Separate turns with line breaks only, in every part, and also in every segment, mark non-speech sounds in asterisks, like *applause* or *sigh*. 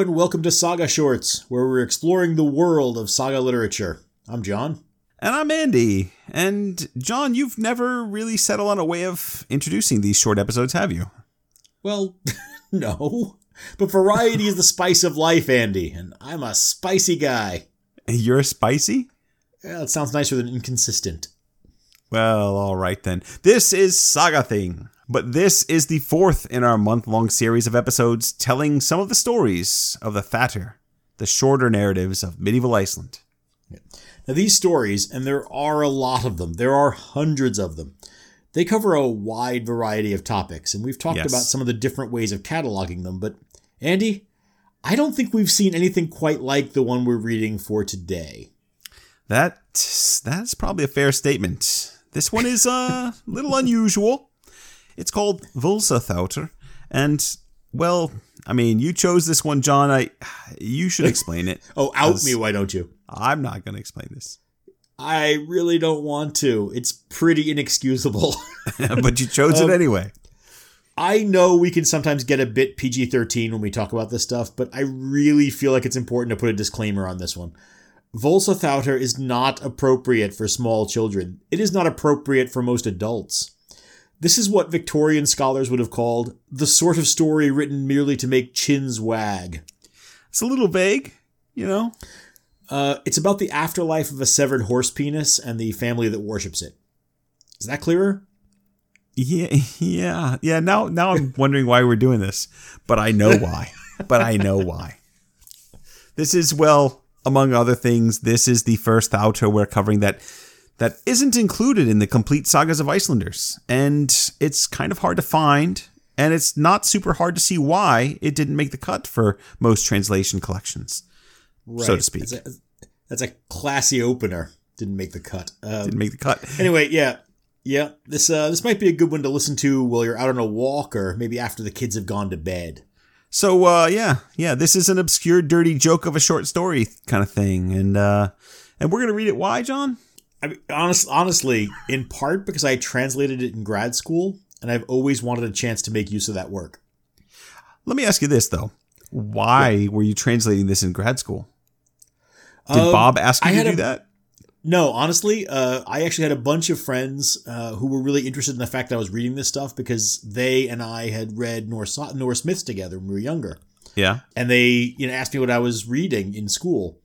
Hello, and welcome to Saga Shorts, where we're exploring the world of saga literature. I'm John.
And I'm Andy. And John, you've never really settled on a way of introducing these short episodes, have you?
Well, *laughs* no. But variety is the *laughs* spice of life, Andy, and I'm a spicy guy.
You're spicy?
Yeah, it sounds nicer than inconsistent.
Well, all right then. This is Saga Thing, but this is the fourth in our month long series of episodes telling some of the stories of the Thatter, the shorter narratives of medieval Iceland.
Now, these stories, and there are a lot of them, there are hundreds of them, they cover a wide variety of topics, and we've talked
Yes.
about some of the different ways of cataloging them. But, Andy, I don't think we've seen anything quite like the one we're reading for today.
That that's probably a fair statement. This one is uh, a little unusual. It's called Volsathauter, and well, I mean, you chose this one, John. I you should *laughs* explain it.
Oh, out me, why don't you?
I'm not going to explain this,
I really don't want to. It's pretty inexcusable. *laughs*
but you chose
Um,
it anyway.
I know we can sometimes get a bit PG 13 when we talk about this stuff, but I really feel like it's important to put a disclaimer on this one. Volsathauter is not appropriate for small children. It is not appropriate for most adults. This is what Victorian scholars would have called the sort of story written merely to make chins wag.
It's a little vague, you know.
Uh, it's about the afterlife of a severed horse penis and the family that worships it. Is that clearer?
Yeah, yeah, yeah. Now, now I'm *laughs* wondering why we're doing this, but I know *laughs* why. but I know why. This is well, among other things, this is the first Thauter we're covering that that isn't included in the complete sagas of Icelanders, and it's kind of hard to find, and it's not super hard to see why it didn't make the cut for most translation collections. So to speak.
That's a, that's a classy opener. Didn't make the cut. Um,
Didn't make the cut. *laughs*
anyway, yeah, yeah. This uh, this might be a good one to listen to while you're out on a walk, or maybe after the kids have gone to bed.
So uh yeah, yeah, this is an obscure dirty joke of a short story kind of thing. And uh and we're gonna read it why, John?
I mean, honest, honestly, in part because I translated it in grad school, and I've always wanted a chance to make use of that work.
Let me ask you this though. Why were you translating this in grad school? Did
Um,
Bob ask you to do
a-
that?
No, honestly, uh, I actually had a bunch of friends uh, who were really interested in the fact that I was reading this stuff because they and I had read Norse Norse myths together when we were younger.
Yeah.
and they you know asked me what I was reading in school,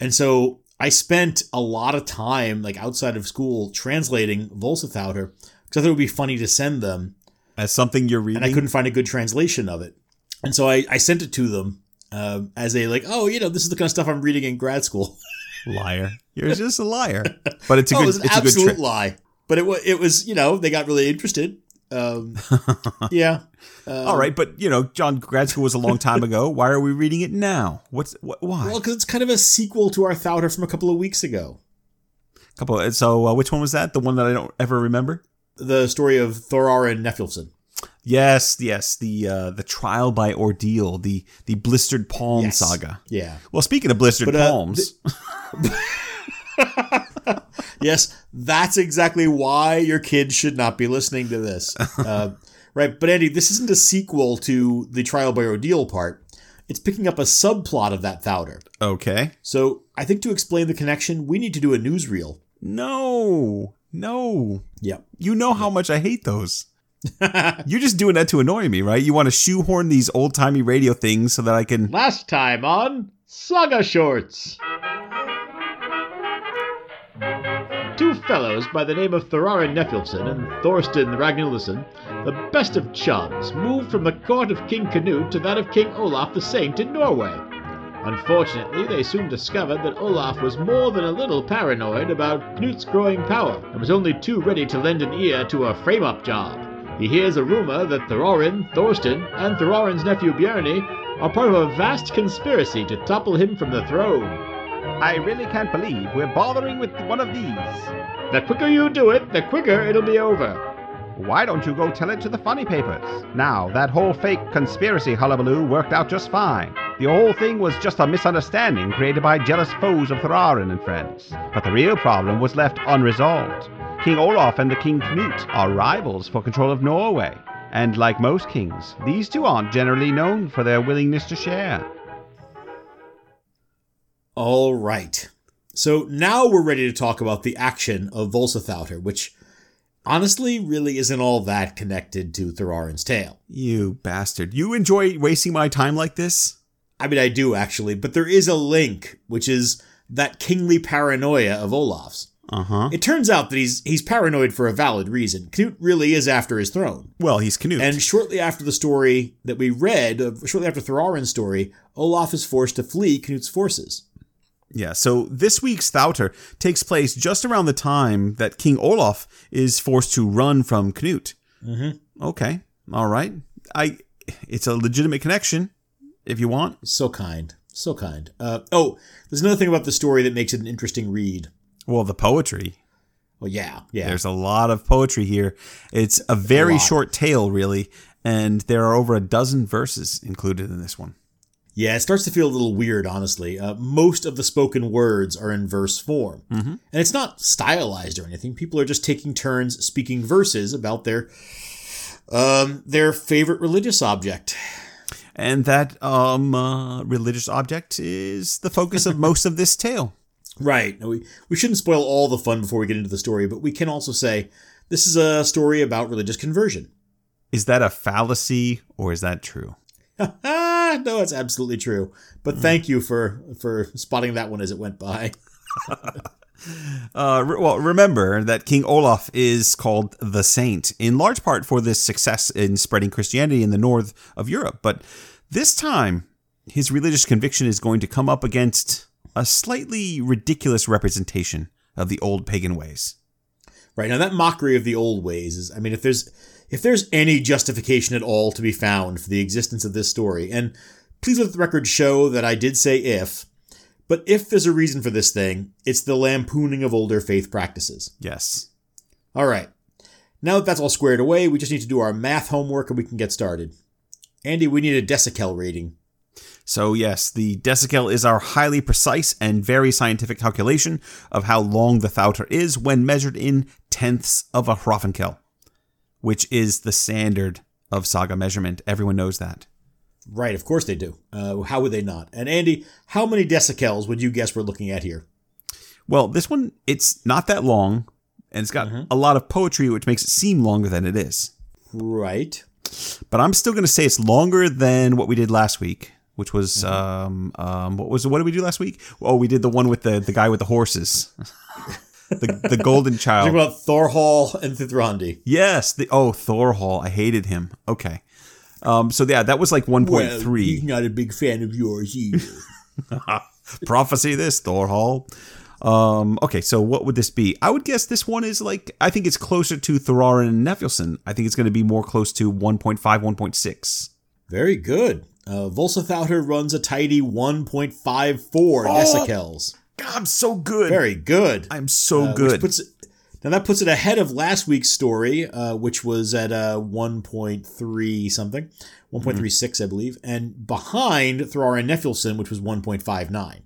and so I spent a lot of time like outside of school translating Volsathauter because I thought it would be funny to send them,
As something you're reading.
and I couldn't find a good translation of it, and so I, I sent it to them um, as a like oh you know this is the kind of stuff I'm reading in grad school. *laughs*
liar. You're just a liar. But it's a
oh,
good
it was an
it's a good
absolute lie, but it was it was you know they got really interested. Um, *laughs* yeah. Uh,
All right, but you know, John, grad school was a long time ago. Why are we reading it now? What's what, why?
Well, because it's kind of a sequel to our Thouter from a couple of weeks ago.
couple. So, uh, which one was that? The one that I don't ever remember.
The story of Thorar and Nefilson.
Yes, yes, the uh, the trial by ordeal, the the blistered palm
Yes.
saga.
Yeah.
Well, speaking of blistered
But, uh,
palms, *laughs* *laughs*
Yes, that's exactly why your kids should not be listening to this. *laughs* Uh, right. But Andy, this isn't a sequel to the trial by ordeal part. It's picking up a subplot of that Thouter.
okay.
So I think to explain the connection, we need to do a newsreel.
No, no,
Yep.
you know how much I hate those. *laughs* You're just doing that to annoy me, right? You want to shoehorn these old timey radio things so that I can.
Last time on Saga Shorts. Two fellows by the name of Thorarin Nefilson and Thorsten Ragnarlison, the best of chums, moved from the court of King Canute to that of King Olaf the Saint in Norway. Unfortunately, they soon discovered that Olaf was more than a little paranoid about Knut's growing power, and was only too ready to lend an ear to a frame-up job. He hears a rumor that Thorarin, Thorsten, and Thorarin's nephew Bjarni are part of a vast conspiracy to topple him from the throne.
I really can't believe we're bothering with one of these.
The quicker you do it, the quicker it'll be over.
Why don't you go tell it to the funny papers? Now, that whole fake conspiracy hullabaloo worked out just fine. The whole thing was just a misunderstanding created by jealous foes of Thorarin and friends. But the real problem was left unresolved. King Olaf and the King Knut are rivals for control of Norway, And like most kings, these two aren't generally known for their willingness to share.
All right. So now we're ready to talk about the action of Volsathauter, which honestly really isn't all that connected to Thorarin's tale.
You bastard. You enjoy wasting my time like this?
I mean, I do actually, but there is a link, which is that kingly paranoia of Olaf's.
Uh huh.
It turns out that he's he's paranoid for a valid reason. Knut really is after his throne.
Well, he's Canute.
And shortly after the story that we read, uh, shortly after Thorarin's story, Olaf is forced to flee Knut's forces.
Yeah, so this week's Thauter takes place just around the time that King Olaf is forced to run from Knut.
Mm-hmm.
Okay. All right. I it's a legitimate connection if you want.
So kind. So kind. Uh, oh, there's another thing about the story that makes it an interesting read.
Well, the poetry.
Well, yeah, yeah.
There's a lot of poetry here. It's a very
lot.
short tale, really, and there are over a dozen verses included in this one.
Yeah, it starts to feel a little weird, honestly. Uh, most of the spoken words are in verse form.
Mhm.
And it's not stylized or anything. People are just taking turns speaking verses about their um, their favorite religious object.
And that um, uh, religious object is the focus of most of this tale. *laughs*
Right. We, we shouldn't spoil all the fun before we get into the story, but we can also say this is a story about religious conversion.
Is that a fallacy or is that true? *laughs*
no, it's absolutely true. But thank you for for spotting that one as it went by. *laughs*
Uh, re- well, remember that King Olaf is called the Saint in large part for this success in spreading Christianity in the north of Europe. But this time, his religious conviction is going to come up against a slightly ridiculous representation of the old pagan ways.
Right now, that mockery of the old ways is, I mean, if there's if there's any justification at all to be found for the existence of this story, and please let the record show that I did say if, but if there's a reason for this thing, it's the lampooning of older faith practices.
Yes.
All right, now that that's all squared away, we just need to do our math homework and we can get started. Andy, we need a decical rating.
So, yes, the decical is our highly precise and very scientific calculation of how long the Thauter is when measured in tenths of a Hrafnkel, which is the standard of saga measurement. Everyone knows that.
Right, of course they do. Uh, how would they not? And Andy, how many decicels would you guess we're looking at here?
Well, this one, it's not that long, and it's got a lot of poetry, which makes it seem longer than it is.
Right.
But I'm still going to say it's longer than what we did last week, which was um um what was what did we do last week? Oh, we did the one with the the guy with the horses, *laughs* the the golden *laughs*
Talking
child.
about Thorhall and Thithrandi.
Yes, the oh Thorhall, I hated him. Okay, um so yeah, that was like 1.3
he's not a big fan of yours either. *laughs*
prophecy. This Thorhall. Um, okay, so what would this be? I would guess this one is like I think it's closer to Thorarin and Nefilson. I think it's going to be more close to 1.5, 1.6.
Very good. Uh, Volsathauter runs a tidy 1.54 decicels.
God, I'm so good.
Very good.
I'm so
Uh, which
good.
puts it, now that puts it ahead of last week's story, uh, which was at uh, 1.3 something, 1.36 I believe, and behind Thorarin Nefilson, which was 1.59.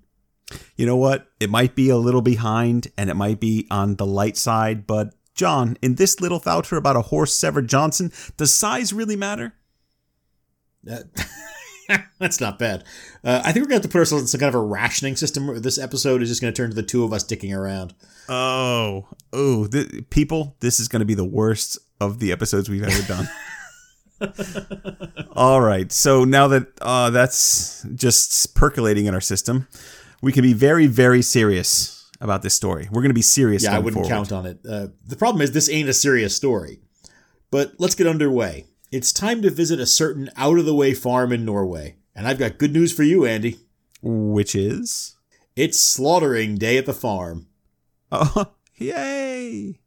you know what? It might be a little behind and it might be on the light side, but John, in this little Thouter about a horse severed Johnson, does size really matter?
That- *laughs* *laughs* That's not bad. Uh, I think we're going to have to put ourselves in some kind of a rationing system. Where this episode is just going to turn to the two of us dicking around.
Oh, oh, th- people, this is going to be the worst of the episodes we've ever done. *laughs* All right, so now that uh, that's just percolating in our system, we can be very, very serious about this story. We're going to be serious.
Yeah, I wouldn't
forward.
count on it. Uh, the problem is, this ain't a serious story. But let's get underway. It's time to visit a certain out of the way farm in Norway. And I've got good news for you, Andy.
Which is,
It's slaughtering day at the farm.
oh, *laughs* yay!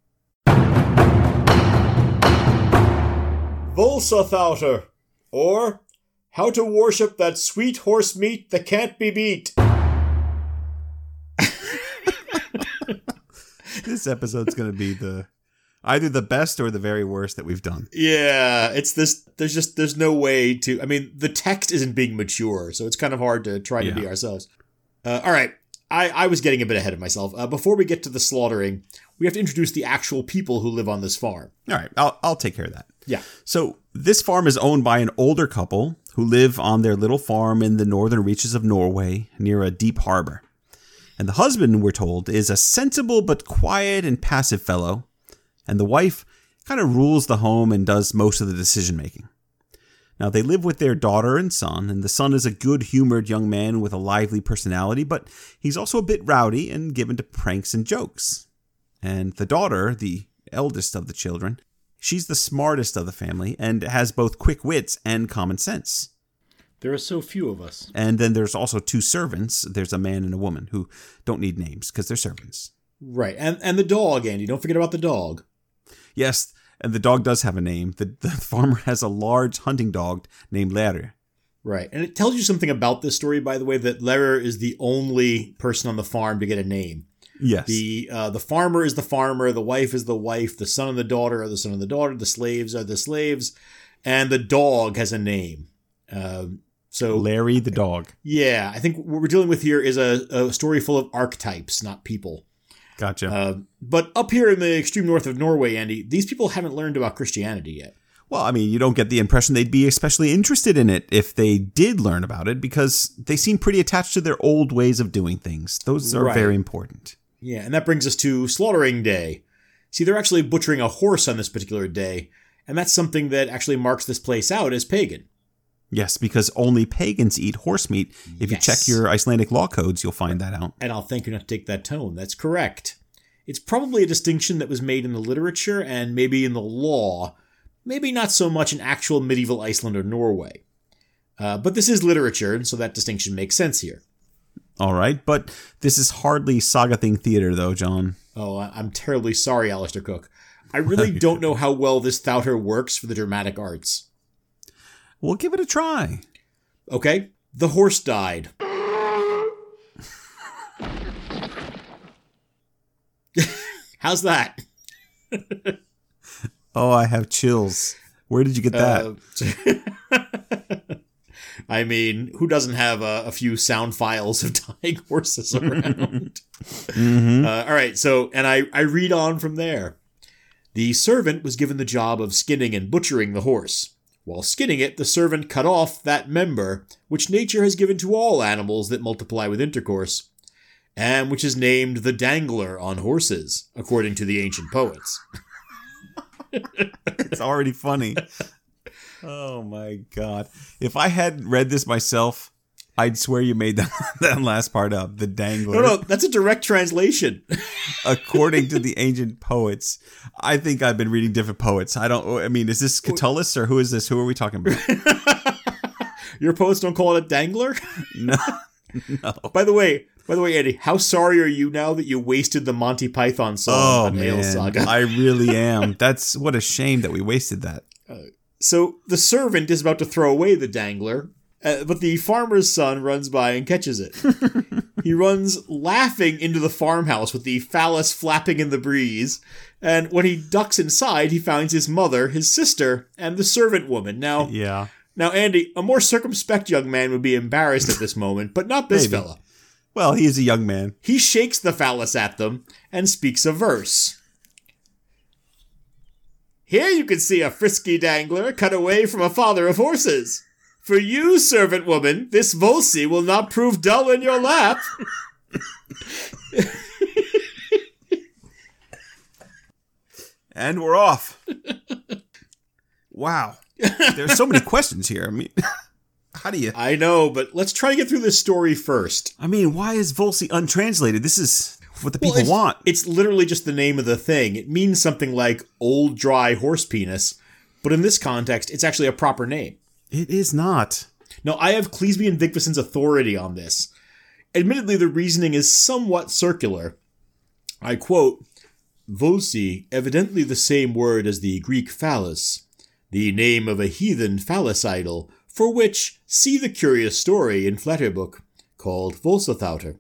Volsathauter, or How to Worship That Sweet Horse Meat That Can't Be Beat. *laughs*
This episode's going to be the either the best or the very worst that we've done.
Yeah, it's this. There's just there's no way to. I mean, the text isn't being mature, so it's kind of hard to try to be ourselves. Uh, all right, I I was getting a bit ahead of myself. Uh, before we get to the slaughtering, we have to introduce the actual people who live on this farm.
All right, I'll I'll take care of that.
Yeah.
So This farm is owned by an older couple who live on their little farm in the northern reaches of Norway near a deep harbor. And the husband, we're told, is a sensible but quiet and passive fellow, and the wife kind of rules the home and does most of the decision making. Now, they live with their daughter and son, and the son is a good humored young man with a lively personality, but he's also a bit rowdy and given to pranks and jokes. And the daughter, the eldest of the children, she's the smartest of the family and has both quick wits and common sense.
There are so few of us.
And then there's also two servants. There's a man and a woman who don't need names because they're servants.
Right. And and the dog, Andy. Don't forget about the dog.
Yes, and the dog does have a name. The, the *laughs* farmer has a large hunting dog named Larry.
Right. And it tells you something about this story, by the way, that Larry is the only person on the farm to get a name.
Yes.
The uh, the farmer is the farmer, the wife is the wife, the son and the daughter are the son and the daughter, the slaves are the slaves, and the dog has a name. Um, so
Larry the dog.
Yeah, I think what we're dealing with here is a, a story full of archetypes, not people.
Gotcha.
Uh, but up here in the extreme north of Norway, Andy, these people haven't learned about Christianity yet.
well, I mean, you don't get the impression they'd be especially interested in it if they did learn about it because they seem pretty attached to their old ways of doing things. Those are
Right.
very important.
Yeah, and that brings us to slaughtering day. See, they're actually butchering a horse on this particular day, and that's something that actually marks this place out as pagan.
Yes, because only pagans eat horse meat. If you check your Icelandic law codes, you'll find that out.
And I'll thank you not to take that tone. That's correct. It's probably a distinction that was made in the literature and maybe in the law, maybe not so much in actual medieval Iceland or Norway. Uh, but this is literature, and so that distinction makes sense here.
All right, but this is hardly Saga Thing theater, though, John.
Oh, I'm terribly sorry, Alistair Cooke. I really *laughs* don't know how well this Thouter works for the dramatic arts.
We'll give it a try.
Okay, the horse died. *laughs* How's that? *laughs*
Oh, I have chills. Where did you get that?
Uh, *laughs* I mean, who doesn't have a, a few sound files of dying horses around?
mm-hmm.
Uh, all right, so, and I, I read on from there. The servant was given the job of skinning and butchering the horse. While skinning it, the servant cut off that member which nature has given to all animals that multiply with intercourse, and which is named the dangler on horses, according to the ancient poets. *laughs*
it's already funny. Oh my god! If I had read this myself, I'd swear you made that, *laughs* that last part up. The dangler.
No, no, that's a direct translation. *laughs*
According to the ancient poets, I think I've been reading different poets. I don't. I mean, is this Catullus or who is this? Who are we talking about? *laughs*
Your poets don't call it a dangler?
No, no.
By the way, by the way, Andy, how sorry are you now that you wasted the Monty Python song
Oh
on Saga?
I really am. That's what a shame that we wasted that.
Uh, so the servant is about to throw away the dangler, uh, but the farmer's son runs by and catches it. *laughs* he runs laughing into the farmhouse with the phallus flapping in the breeze, and when he ducks inside, he finds his mother, his sister, and the servant woman. Now,
Yeah.
now, Andy, a more circumspect young man would be embarrassed at this moment, but not this
Maybe.
fella.
Well, he is a young man.
He shakes the phallus at them and speaks a verse. Here you can see a frisky dangler cut away from a father of horses. For you, servant woman, this Volsi will not prove dull in your lap.
And we're off. wow. There's so many questions here. I mean, *laughs* how do you?
I know, but let's try to get through this story first.
I mean, why is Volsi untranslated? This is what the
Well,
people
it's,
want.
It's literally just the name of the thing. It means something like old dry horse penis, but in this context, it's actually a proper name.
It is not.
Now, I have Cleasby and Vigfusson's authority on this. Admittedly, the reasoning is somewhat circular. I quote, Volsi, evidently the same word as the Greek phallus, the name of a heathen phallus idol, for which see the curious story in Flatterbook, called Volsathauter.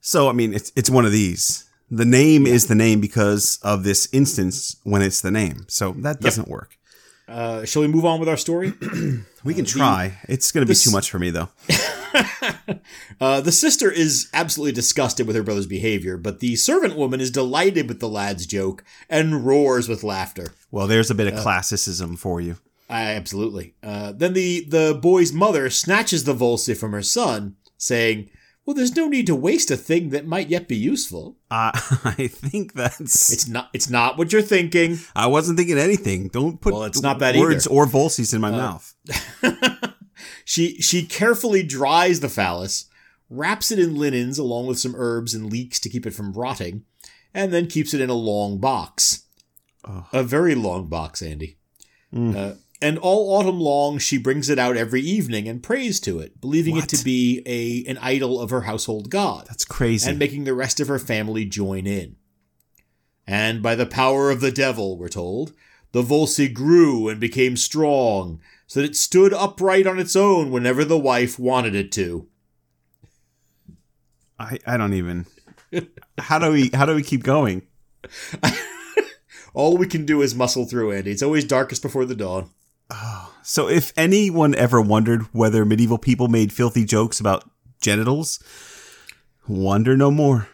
So, I mean, it's it's one of these. The name is the name because of this instance when it's the name. So that doesn't work.
Uh, shall we move on with our story? *clears throat*
We can try. It's going to be too much for me, though. *laughs*
Uh, the sister is absolutely disgusted with her brother's behavior, but the servant woman is delighted with the lad's joke and roars with laughter.
Well, there's a bit of classicism for you.
I, absolutely. Uh, then the, the boy's mother snatches the Volsi from her son, saying, Well, there's no need to waste a thing that might yet be useful.
Uh, *laughs* I think that's.
It's not it's not what you're thinking.
I wasn't thinking anything. Don't put
Well, it's not that
words
either.
or Volsies in my mouth. *laughs*
She she carefully dries the phallus, wraps it in linens along with some herbs and leeks to keep it from rotting, and then keeps it in a long box.
Oh.
A very long box, Andy. Uh, and all autumn long, she brings it out every evening and prays to it, believing
What?
it to be a an idol of her household god,
That's crazy.
and making the rest of her family join in. And by the power of the devil, we're told, the Volsi grew and became strong, so that it stood upright on its own whenever the wife wanted it to.
I, I don't even. How do we how do we keep going? *laughs*
All we can do is muscle through, Andy. It's always darkest before the dawn.
So if anyone ever wondered whether medieval people made filthy jokes about genitals, wonder no more.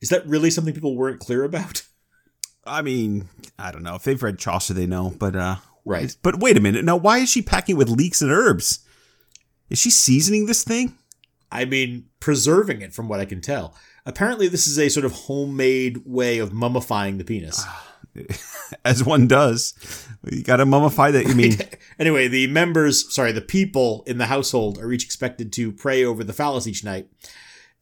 Is that really something people weren't clear about? *laughs*
I mean, I don't know. If they've read Chaucer, they know. But uh,
Right.
But wait a minute. Now, why is she packing with leeks and herbs? Is she seasoning this thing?
I mean, preserving it from what I can tell. Apparently, this is a sort of homemade way of mummifying the penis. *laughs*
As one does. You got to mummify that. You mean, *laughs*
Anyway, the members, sorry, the people in the household are each expected to pray over the phallus each night,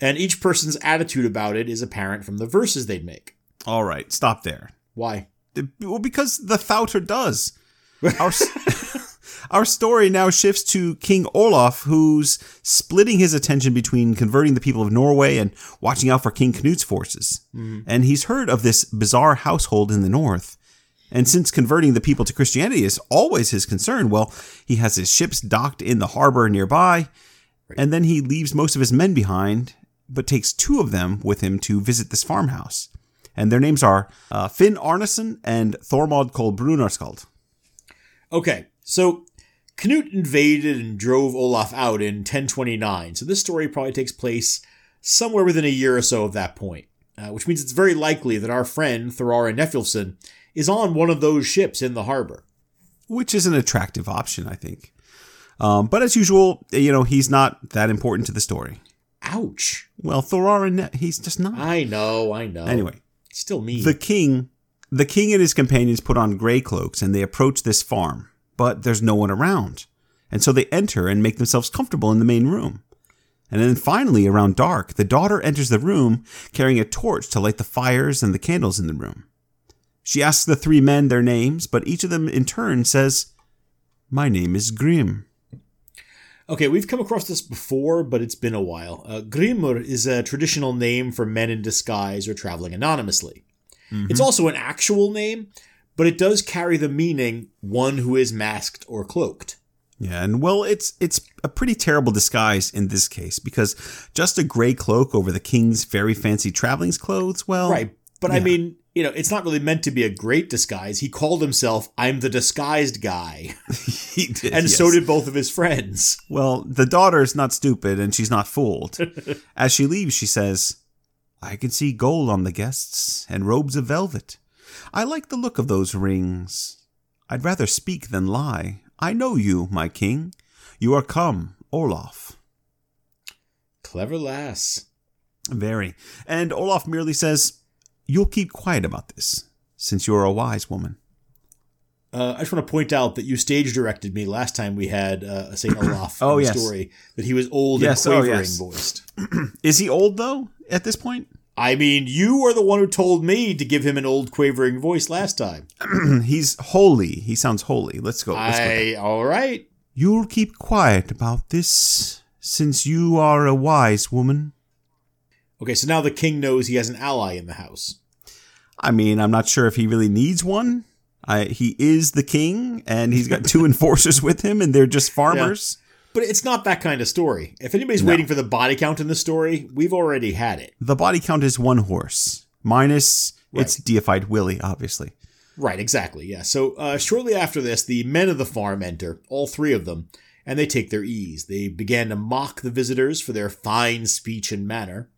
and each person's attitude about it is apparent from the verses they'd make.
all right, stop there.
Why?
Well, because the Thouter does. Our, *laughs* our story now shifts to King Olaf, who's splitting his attention between converting the people of Norway and watching out for King Knut's forces. And he's heard of this bizarre household in the north. And since converting the people to Christianity is always his concern, well, he has his ships docked in the harbor nearby, and then he leaves most of his men behind, but takes two of them with him to visit this farmhouse and their names are uh, Finn Arneson and Thormod Kolbrunarskald.
Okay, so Knut invaded and drove Olaf out in 1029, so this story probably takes place somewhere within a year or so of that point, uh, which means it's very likely that our friend Thorara Nefilfson is on one of those ships in the harbor.
which is an attractive option, I think. Um, but as usual, you know, he's not that important to the story.
Ouch.
Well, Thorarin, he's just not.
I know, I know.
Anyway,
still me.
the king, the king and his companions put on gray cloaks and they approach this farm, but there's no one around. And so they enter and make themselves comfortable in the main room. And then finally, around dark, the daughter enters the room carrying a torch to light the fires and the candles in the room. She asks the three men their names, but each of them in turn says, My name is Grim.
Okay, we've come across this before, but it's been a while. Uh, Grimur is a traditional name for men in disguise or traveling anonymously. It's also an actual name, but it does carry the meaning one who is masked or cloaked.
Yeah, and well, it's it's a pretty terrible disguise in this case because just a gray cloak over the king's very fancy traveling clothes. Well,
Right, but I mean, you know, it's not really meant to be a great disguise. He called himself "I'm the disguised guy," *laughs*
he did,
and
yes.
so did both of his friends.
Well, the daughter's not stupid and she's not fooled. *laughs* As she leaves, she says, I can see gold on the guests and robes of velvet. I like the look of those rings. I'd rather speak than lie. I know you, my king. You are come, Olaf.
Clever lass.
Very. And Olaf merely says, You'll keep quiet about this, since you're a wise woman.
Uh, I just want to point out that you stage directed me last time we had uh, a Saint *coughs* Olaf
Oh, yes.
story that he was old
Yes,
and
oh,
quavering
yes.
voiced. *coughs*
Is he old, though, at this point?
I mean, you are the one who told me to give him an old quavering voice last time. *clears throat*
He's holy. He sounds holy. Let's go. Let's go.
All right.
You'll keep quiet about this, since you are a wise woman.
Okay, so now the king knows he has an ally in the house.
I mean, I'm not sure if he really needs one. I, he is the king, and he's got two *laughs* enforcers with him, and they're just farmers.
But it's not that kind of story. If anybody's waiting for the body count in the story, we've already had it.
The body count is one horse, minus its deified Willie, obviously.
Right, exactly. Yeah. So uh, shortly after this, the men of the farm enter, all three of them, and they take their ease. They began to mock the visitors for their fine speech and manner,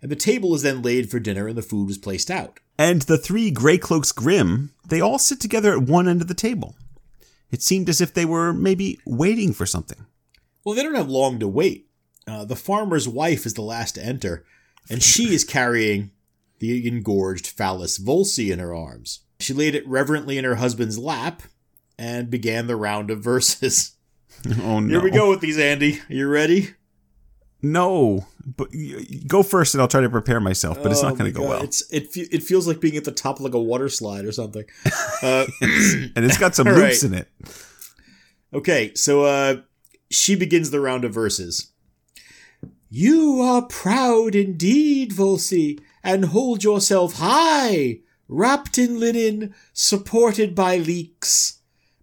and the table is then laid for dinner and the food was placed out.
And the three Grey Cloaks Grim, they all sit together at one end of the table. It seemed as if they were maybe waiting for something.
Well, they don't have long to wait. Uh, the farmer's wife is the last to enter, and she is carrying the engorged phallus Volsi in her arms. She laid it reverently in her husband's lap and began the round of verses. *laughs*
Oh no.
Here we go with these, Andy. Are you ready?
No, but go first, and I'll try to prepare myself. But it's
Oh
not going to go
God.
well.
It's it. fe- It feels like being at the top of like a water slide or something. *laughs* Uh,
and it's got some *laughs* loops
right.
in it.
Okay, so uh she begins the round of verses. You are proud indeed, Volsi, and hold yourself high, wrapped in linen, supported by leeks.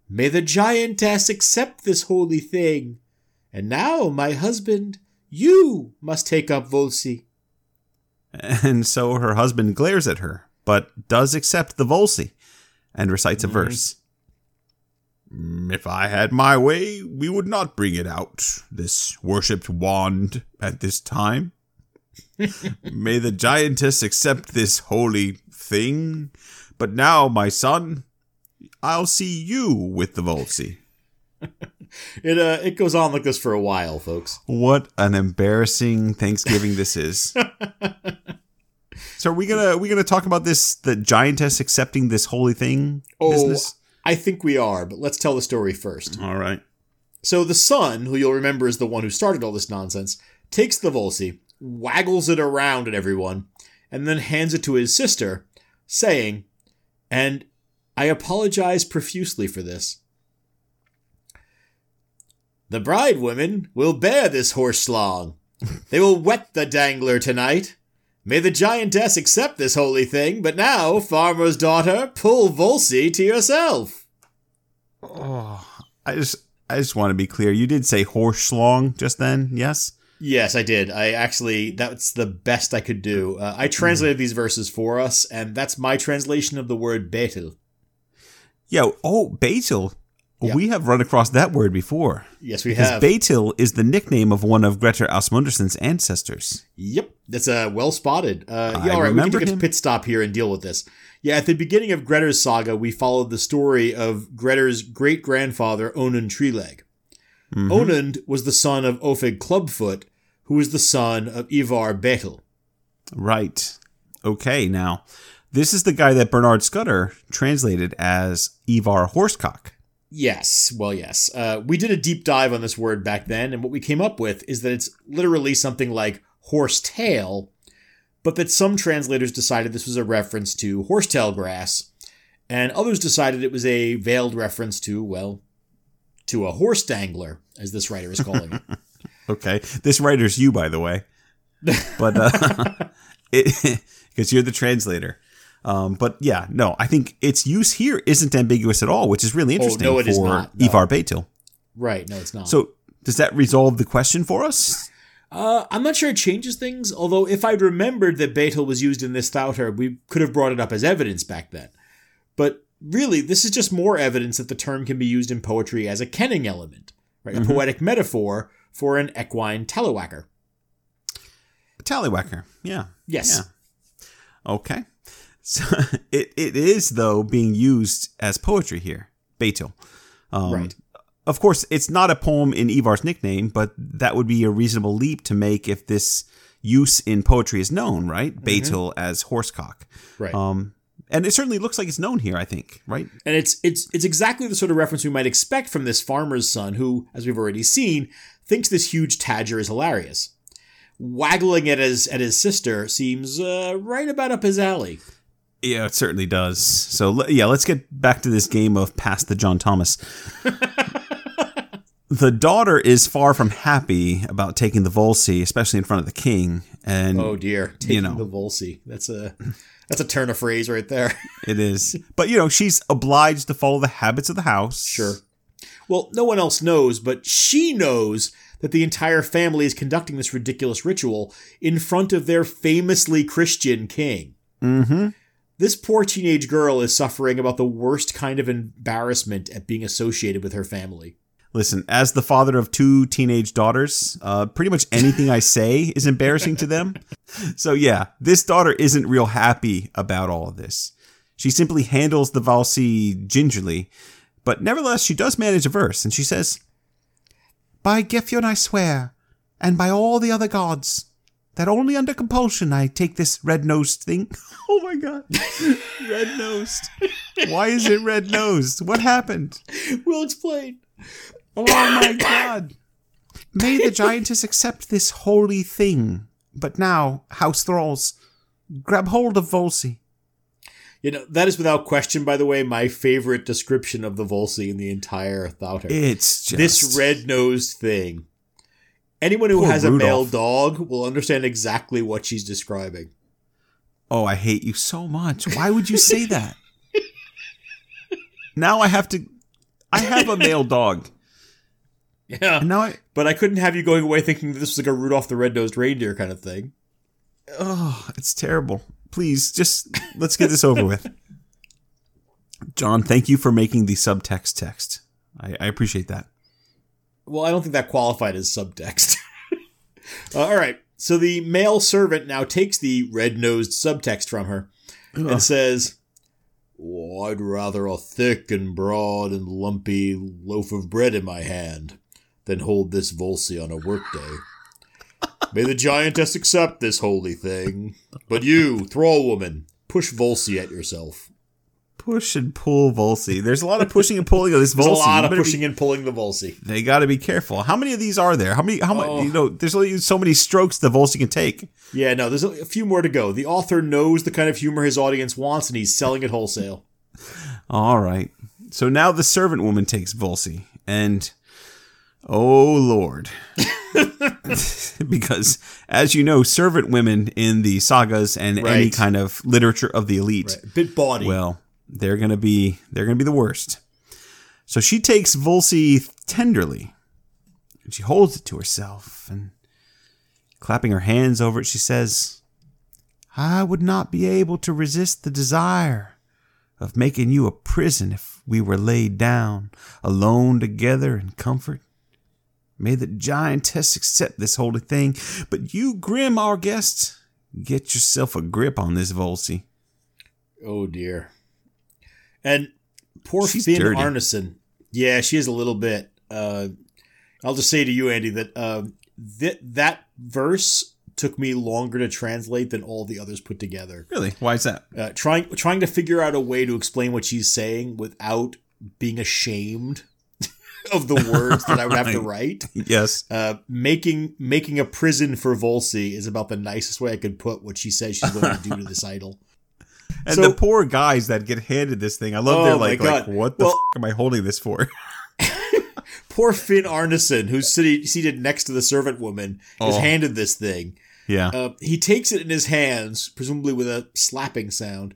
May the giantess accept this holy thing. And now, my husband, you must take up Volsi.
And so her husband glares at her, but does accept the Volsi and recites a verse. "Mm, If I had my way, we would not bring it out, this worshipped wand, at this time. *laughs* May the giantess accept this holy thing. But now, my son, I'll see you with the Volsi. *laughs*
It uh it goes on like this for a while, folks.
What an embarrassing Thanksgiving this is. *laughs* so are we gonna are we gonna talk about this the giantess accepting this holy thing
Oh,
business?
I think we are, but let's tell the story first.
All right.
So the son, who you'll remember is the one who started all this nonsense, takes the Volsi, waggles it around at everyone, and then hands it to his sister, saying, and I apologize profusely for this. The bride women will bear this horse long. They will wet the dangler tonight. May the giantess accept this holy thing, but now, farmer's daughter, pull Volsi to yourself.
Oh, I just I just want to be clear. You did say horse schlong just then, yes?
Yes, I did. I actually, that's the best I could do. Uh, I translated these verses for us, and that's my translation of the word betel.
Yo, Oh, Betel.
Yeah.
We have run across that word before.
Yes, we
Because
have.
Betel is the nickname of one of Grettir Asmundarson's ancestors.
Yep, that's uh, well spotted. Uh, yeah, all right, we can take a pit stop here and deal with this. Yeah, at the beginning of Grettir's saga, we followed the story of Grettir's great grandfather, Onund Treeleg.
Mhm.
Onund was the son of Ofeig Clubfoot, who was the son of Ivar Betel.
Right. Okay, now, this is the guy that Bernard Scudder translated as Ivar Horsecock.
Yes, well, yes. Uh, we did a deep dive on this word back then, and what we came up with is that it's literally something like horse tail, but that some translators decided this was a reference to horsetail grass, and others decided it was a veiled reference to, well, to a horse dangler, as this writer is calling it. *laughs*
Okay. This writer's you, by the way. *laughs* But, uh, *laughs* it, because you're the translator. Um, but yeah, no, I think its use here isn't ambiguous at all, which is really interesting
Oh, no, it
for
is not, no.
Ivar
right, no, it's not.
So, does that resolve the question for us?
Uh, I'm not sure it changes things, although if I'd remembered that Betel was used in this Thauter, we could have brought it up as evidence back then. But really, this is just more evidence that the term can be used in poetry as a kenning element, right? A poetic metaphor for an equine tallywacker.
Tallywhacker. Yeah.
Yes.
Yeah. Okay. *laughs* So it, it is though being used as poetry here. Betel. Um,
Right.
Of course, it's not a poem in Ivar's nickname, but that would be a reasonable leap to make if this use in poetry is known, right? Betel as horsecock.
Right.
Um, and it certainly looks like it's known here. I think, right?
And it's it's it's exactly the sort of reference we might expect from this farmer's son who, as we've already seen, thinks this huge tadger is hilarious. Waggling it as at his sister seems uh, right about up his alley.
Yeah, it certainly does. So yeah, let's get back to this game of Pass the John Thomas. *laughs* the daughter is far from happy about taking the Volsi, especially in front of the king, and
Oh dear, taking
know.
the Volsi. That's a that's a turn of phrase right there. *laughs*
it is. But you know, she's obliged to follow the habits of the house.
Sure. Well, no one else knows, but she knows that the entire family is conducting this ridiculous ritual in front of their famously Christian king.
Mm-hmm.
This poor teenage girl is suffering about the worst kind of embarrassment at being associated with her family.
Listen, as the father of two teenage daughters, uh, pretty much anything I *laughs* say is embarrassing to them. So, yeah, this daughter isn't real happy about all of this. She simply handles the Volsi gingerly, but nevertheless, she does manage a verse, and she says, By Gefjon I swear, and by all the other gods, that only under compulsion I take this red nosed thing. *laughs* oh my god. *laughs* red nosed. Why is it red nosed? What happened?
We'll explain.
Oh my god. May the giantess accept this holy thing. But now, house thralls, grab hold of Volsi.
You know, that is without question, by the way, my favorite description of the Volsi in the entire Thoughter.
It's just
this red nosed thing. Anyone who
Poor
has a male dog will understand exactly what she's describing.
Oh, I hate you so much. Why would you say that? now I have to I have a male dog. *laughs*
Yeah.
And now I
But I couldn't have you going away thinking that this was like a Rudolph the Red-Nosed Reindeer kind of thing.
Oh, it's terrible. Please, just let's get this over with. John, thank you for making the subtext text. I, I appreciate that.
Well, I don't think that qualified as subtext. *laughs* Uh, all right. So the male servant now takes the red-nosed subtext from her
Ugh.
and says, "Oh, I'd rather a thick and broad and lumpy loaf of bread in my hand than hold this Volsi on a workday. May the giantess accept this holy thing. But you, thrall woman, push Volsi at yourself.
Push and pull Volsi. There's a lot of pushing and pulling of this *laughs*
There's
Volsi.
a lot of
better be-
pushing and pulling the Volsi.
they got to be careful. How many of these are there? How many? How
Oh.
much? You know, there's only so many strokes the Volsi can take.
Yeah, no, there's a, few more to go. The author knows the kind of humor his audience wants, and he's selling it wholesale. *laughs*
All right. So now the servant woman takes Volsi, and oh lord, *laughs* because as you know, servant women in the sagas and any kind of literature of the elite,
Right. Bit bawdy.
well, they're gonna be they're gonna be the worst. So she takes Volsi tenderly, and she holds it to herself, and clapping her hands over it, she says, "I would not be able to resist the desire of making you a prison if we were laid down alone together in comfort." May the giantess accept this holy thing, but you, Grim, our guest, get yourself a grip on this Volsi.
oh dear. And poor
She's
Finn
dirty.
Arneson. Yeah, she is a little bit. Uh, I'll just say to you, Andy, that uh, th- that verse took me longer to translate than all the others put together.
Really? Why is that?
Uh, trying trying to figure out a way to explain what she's saying without being ashamed *laughs* of the words that I would have to *laughs* write.
Yes.
Uh, making making a prison for Volsi is about the nicest way I could put what she says she's going to do to this idol.
And
So-
the poor guys that get handed this thing. I love
Oh
they're like, like, what the
Well-
f- am I holding this for? *laughs* *laughs*
Poor Finn Arneson, who's sitting, seated next to the servant woman, is
Oh.
handed this thing.
yeah.
Uh, he takes it in his hands, presumably with a slapping sound,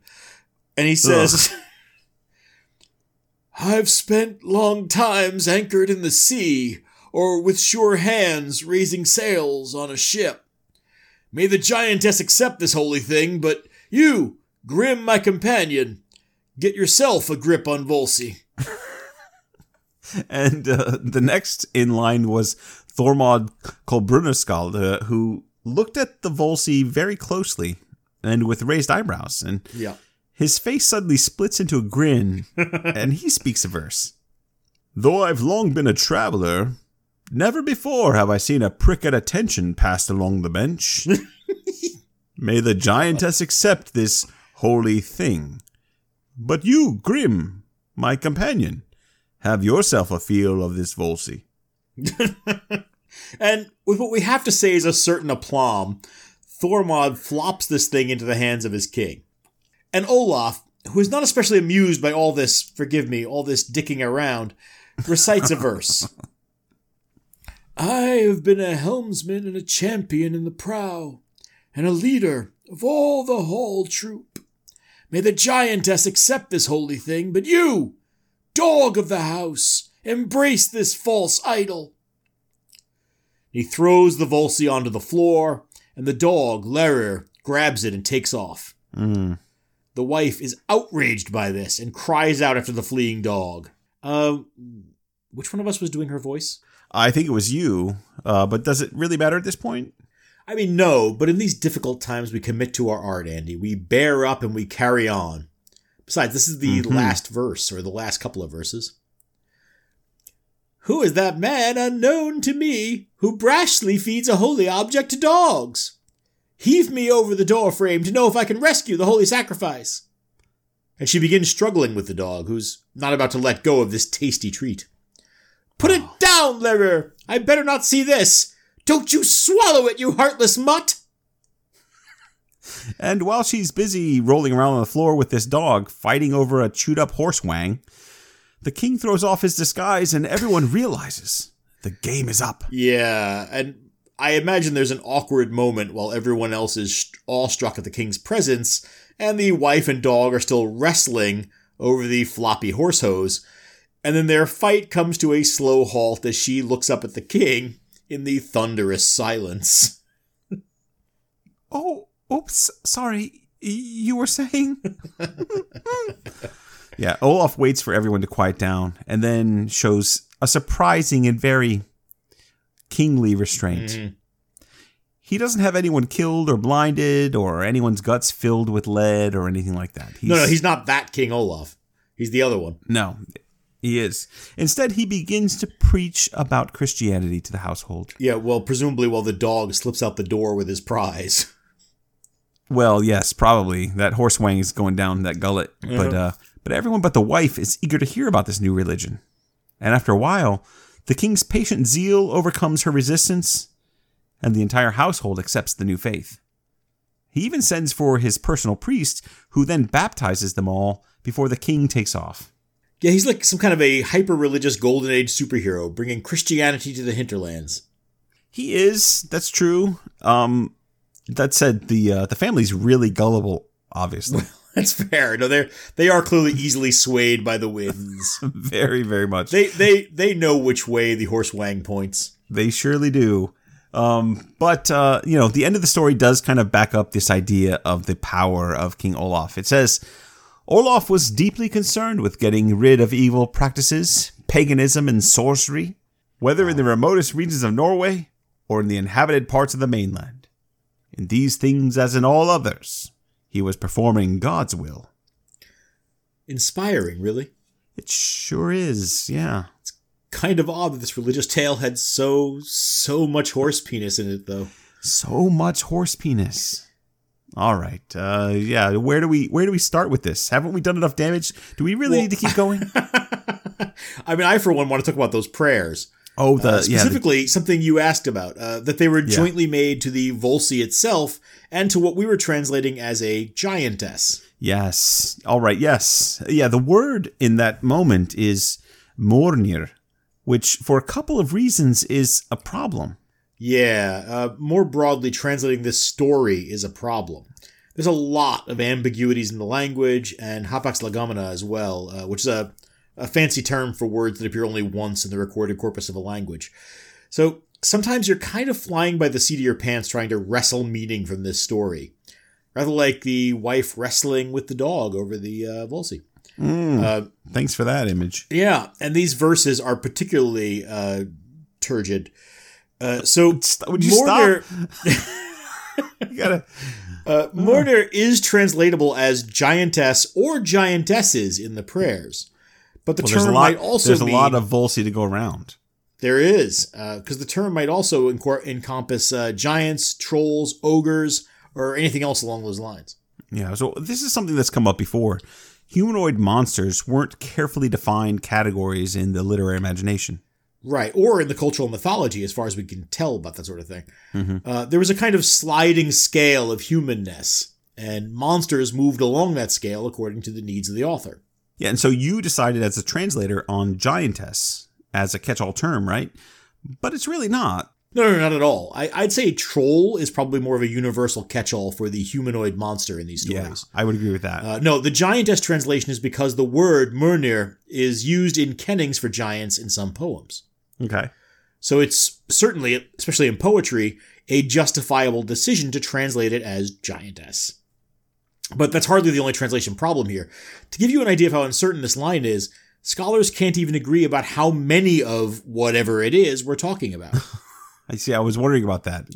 and he says, *laughs* I've spent long times anchored in the sea, or with sure hands raising sails on a ship. May the giantess accept this holy thing, but you, Grim, my companion, get yourself a grip on Volsi. *laughs*
And uh, the next in line was Thormod Kolbrunarskald, uh, who looked at the Volsi very closely and with raised eyebrows. And
Yeah.
his face suddenly splits into a grin, *laughs* and he speaks a verse. Though I've long been a traveler, never before have I seen a prick at attention passed along the bench. *laughs* May the giantess accept this holy thing. But you, Grim, my companion, have yourself a feel of this Volsi. *laughs*
And with what we have to say is a certain aplomb, Thormod flops this thing into the hands of his king. And Olaf, who is not especially amused by all this, forgive me, all this dicking around, recites a verse. *laughs* I have been a helmsman and a champion in the prow, and a leader of all the hall troop. May the giantess accept this holy thing, but you, dog of the house, embrace this false idol. He throws the Volsi onto the floor, and the dog, Lerer, grabs it and takes off.
Mm.
The wife is outraged by this and cries out after the fleeing dog. Uh, which one of us was doing her voice?
I think it was you, uh, but does it really matter at this point?
I mean, no, but in these difficult times, we commit to our art, Andy. We bear up and we carry on. Besides, this is the
Mhm.
last verse, or the last couple of verses. Who is that man unknown to me who brashly feeds a holy object to dogs? Heave me over the door frame to know if I can rescue the holy sacrifice. And she begins struggling with the dog, who's not about to let go of this tasty treat. Put it down, Lerer! I better not see this! Don't you swallow it, you heartless mutt! *laughs*
And while she's busy rolling around on the floor with this dog, fighting over a chewed up horse wang, the king throws off his disguise and everyone realizes the game is up.
Yeah, and I imagine there's an awkward moment while everyone else is awestruck at the king's presence, and the wife and dog are still wrestling over the floppy horse hose. And then their fight comes to a slow halt as she looks up at the king in the thunderous silence.
Oh, oops, sorry. You were saying? *laughs* yeah, Olaf waits for everyone to quiet down and then shows a surprising and very kingly restraint.
Mhm.
He doesn't have anyone killed or blinded or anyone's guts filled with lead or anything like that.
No, no, he's not that King Olaf. He's the other one.
No, he is. Instead, he begins to preach about Christianity to the household.
Yeah, well, presumably while the dog slips out the door with his prize.
Well, yes, probably that horse wang is going down that gullet, but uh, but everyone but the wife is eager to hear about this new religion. And after a while, the king's patient zeal overcomes her resistance, and the entire household accepts the new faith. He even sends for his personal priest, who then baptizes them all before the king takes off.
Yeah, he's like some kind of a hyper religious golden age superhero, bringing Christianity to the hinterlands.
He is. That's true. Um, that said, the uh, the family's really gullible. Obviously, *laughs*
That's fair. No, they're they are clearly easily swayed by the winds. *laughs*
very, very much.
They they they know which way the horse wang points.
They surely do. Um, but uh, you know, the end of the story does kind of back up this idea of the power of King Olaf. It says Olaf was deeply concerned with getting rid of evil practices, paganism, and sorcery, whether in the remotest regions of Norway or in the inhabited parts of the mainland. In these things, as in all others, he was performing God's will.
Inspiring, really.
It sure is, yeah.
It's kind of odd that this religious tale had so so much horse penis in it, though.
So much horse penis. All right. Uh yeah, where do we where do we start with this? Haven't we done enough damage? Do we really
Well-
need to keep going? *laughs*
I mean, I for one want to talk about those prayers.
Oh, the
Uh,
yeah, the-
specifically, something you asked about uh, that they were
Yeah.
jointly made to the Volsi itself and to what we were translating as a giantess.
yes. All right, yes. Yeah, the word in that moment is mornir, which for a couple of reasons is a problem.
Yeah, uh, more broadly, translating this story is a problem. There's a lot of ambiguities in the language, and hapax legomena as well, uh, which is a, a fancy term for words that appear only once in the recorded corpus of a language. So sometimes you're kind of flying by the seat of your pants trying to wrestle meaning from this story. Rather like the wife wrestling with the dog over the uh, Volsi.
Mm,
Uh,
thanks for that image.
yeah, and these verses are particularly uh, turgid. Uh, so
Would you
Mortar-
stop? *laughs* You gotta. *laughs*
Uh, Mornir is translatable as giantess or giantesses in the prayers, but the
Well,
term
lot.
might also
there's
mean
a lot of Volsi to go around.
there is because the term might also encor- encompass uh, giants, trolls, ogres, or anything else along those lines.
Yeah, so this is something that's come up before. Humanoid monsters weren't carefully defined categories in the literary imagination.
Right, or in the cultural mythology, as far as we can tell about that sort of thing.
Mhm.
Uh, there was a kind of sliding scale of humanness, and monsters moved along that scale according to the needs of the author.
Yeah, and so you decided as a translator on giantess as a catch all term, right? But it's really not.
No, no, not at all. I, I'd say troll is probably more of a universal catch-all for the humanoid monster in these stories. Yeah.
I would agree with that.
Uh, no, the giantess translation is because the word Murnir is used in kennings for giants in some poems.
Okay.
So it's certainly, especially in poetry, a justifiable decision to translate it as giantess. But that's hardly the only translation problem here. To give you an idea of how uncertain this line is, scholars can't even agree about how many of whatever it is we're talking about. *laughs*
I see. I was wondering about that.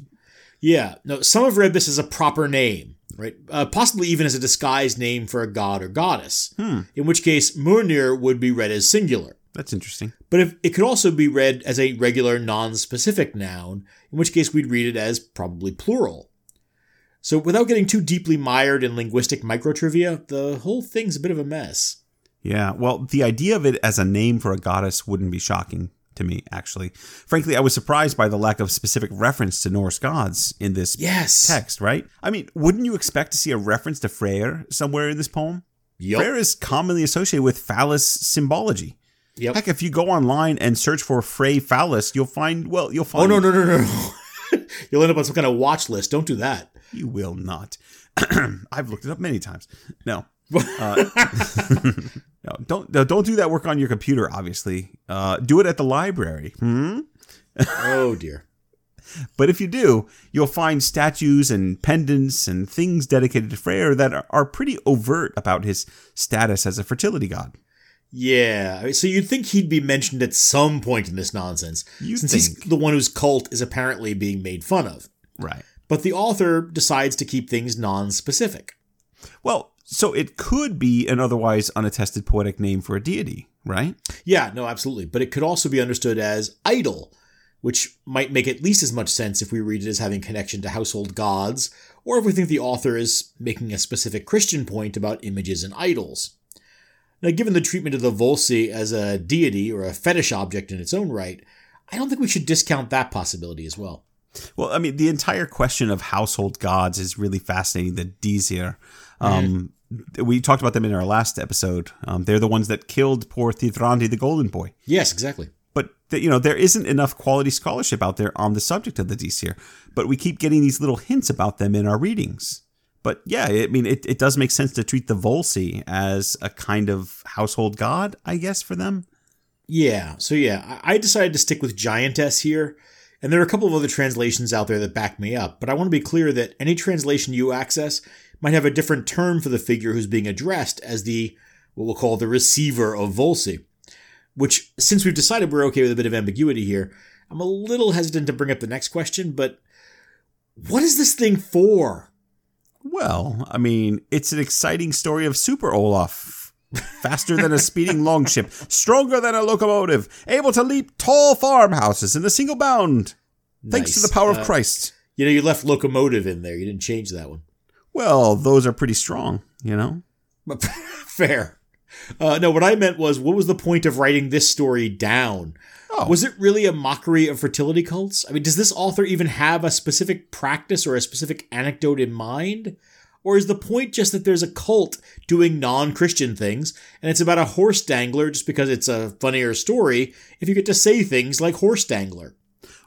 Yeah, no, some have read this as a proper name, right? Uh, possibly even as a disguised name for a god or goddess.
Hmm.
In which case, Murnir would be read as singular.
That's interesting.
But if it could also be read as a regular non-specific noun, in which case we'd read it as probably plural. So without getting too deeply mired in linguistic microtrivia, the whole thing's a bit of a mess.
Yeah. Well, the idea of it as a name for a goddess wouldn't be shocking to me, actually. Frankly, I was surprised by the lack of specific reference to Norse gods in this
Yes.
text, right? I mean, wouldn't you expect to see a reference to Freyr somewhere in this poem?
Yep.
Freyr is commonly associated with phallus symbology.
Yep.
Heck, if you go online and search for Frey phallus, you'll find, well, you'll find.
Oh no no no no! no. *laughs* You'll end up on some kind of watch list. Don't do that.
You will not. *clears throat* I've looked it up many times. No. *laughs* Uh, *laughs* no, don't don't do that work on your computer. Obviously, uh, do it at the library. Hmm?
oh dear.
But if you do, you'll find statues and pendants and things dedicated to Freyr that are, are pretty overt about his status as a fertility god.
Yeah, so you'd think he'd be mentioned at some point in this nonsense,
You'd
since he's the one whose cult is apparently being made fun of.
Right.
But the author decides to keep things non-specific.
Well, so it could be an otherwise unattested poetic name for a deity, right?
Yeah, no, absolutely. But it could also be understood as idol, which might make at least as much sense if we read it as having connection to household gods, or if we think the author is making a specific Christian point about images and idols. Now, given the treatment of the Volsi as a deity or a fetish object in its own right, I don't think we should discount that possibility as well.
Well, I mean, the entire question of household gods is really fascinating. The Disir. Um, We talked about them in our last episode. Um, they're the ones that killed poor Thithrandi, the golden boy.
Yes, exactly.
But you know, there isn't enough quality scholarship out there on the subject of the Disir. But we keep getting these little hints about them in our readings. But yeah, I mean, it, it does make sense to treat the Volsi as a kind of household god, I guess, for them.
Yeah, so yeah, I decided to stick with giantess here, and there are a couple of other translations out there that back me up, but I want to be clear that any translation you access might have a different term for the figure who's being addressed as the, what we'll call the receiver of Volsi. Which, since we've decided we're okay with a bit of ambiguity here, I'm a little hesitant to bring up the next question, but what is this thing for?
Well, I mean, it's an exciting story of Super Olaf. Faster than a speeding longship, stronger than a locomotive, able to leap tall farmhouses in a single bound. Thanks to the power
Uh,
of Christ.
You know, you left locomotive in there. You didn't change that one.
Well, those are pretty strong, you know?
But *laughs* fair. Uh, no, what I meant was, what was the point of writing this story down? Was it really a mockery of fertility cults? I mean, does this author even have a specific practice or a specific anecdote in mind? Or is the point just that there's a cult doing non Christian things, and it's about a horse dangler just because it's a funnier story if you get to say things like horse dangler?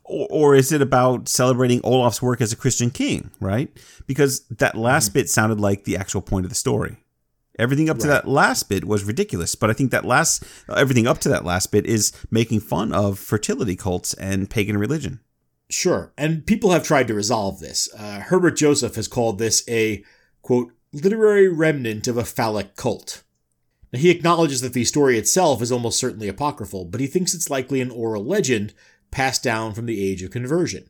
Or, or is it about celebrating Olaf's work as a Christian king, right? Because that last
Mm-hmm.
bit sounded like the actual point of the story. Everything up to
Right.
that last bit was ridiculous, but I think that last everything up to that last bit is making fun of fertility cults and pagan religion.
Sure, and people have tried to resolve this. Uh, Herbert Joseph has called this a, quote, literary remnant of a phallic cult. Now, he acknowledges that the story itself is almost certainly apocryphal, but he thinks it's likely an oral legend passed down from the age of conversion.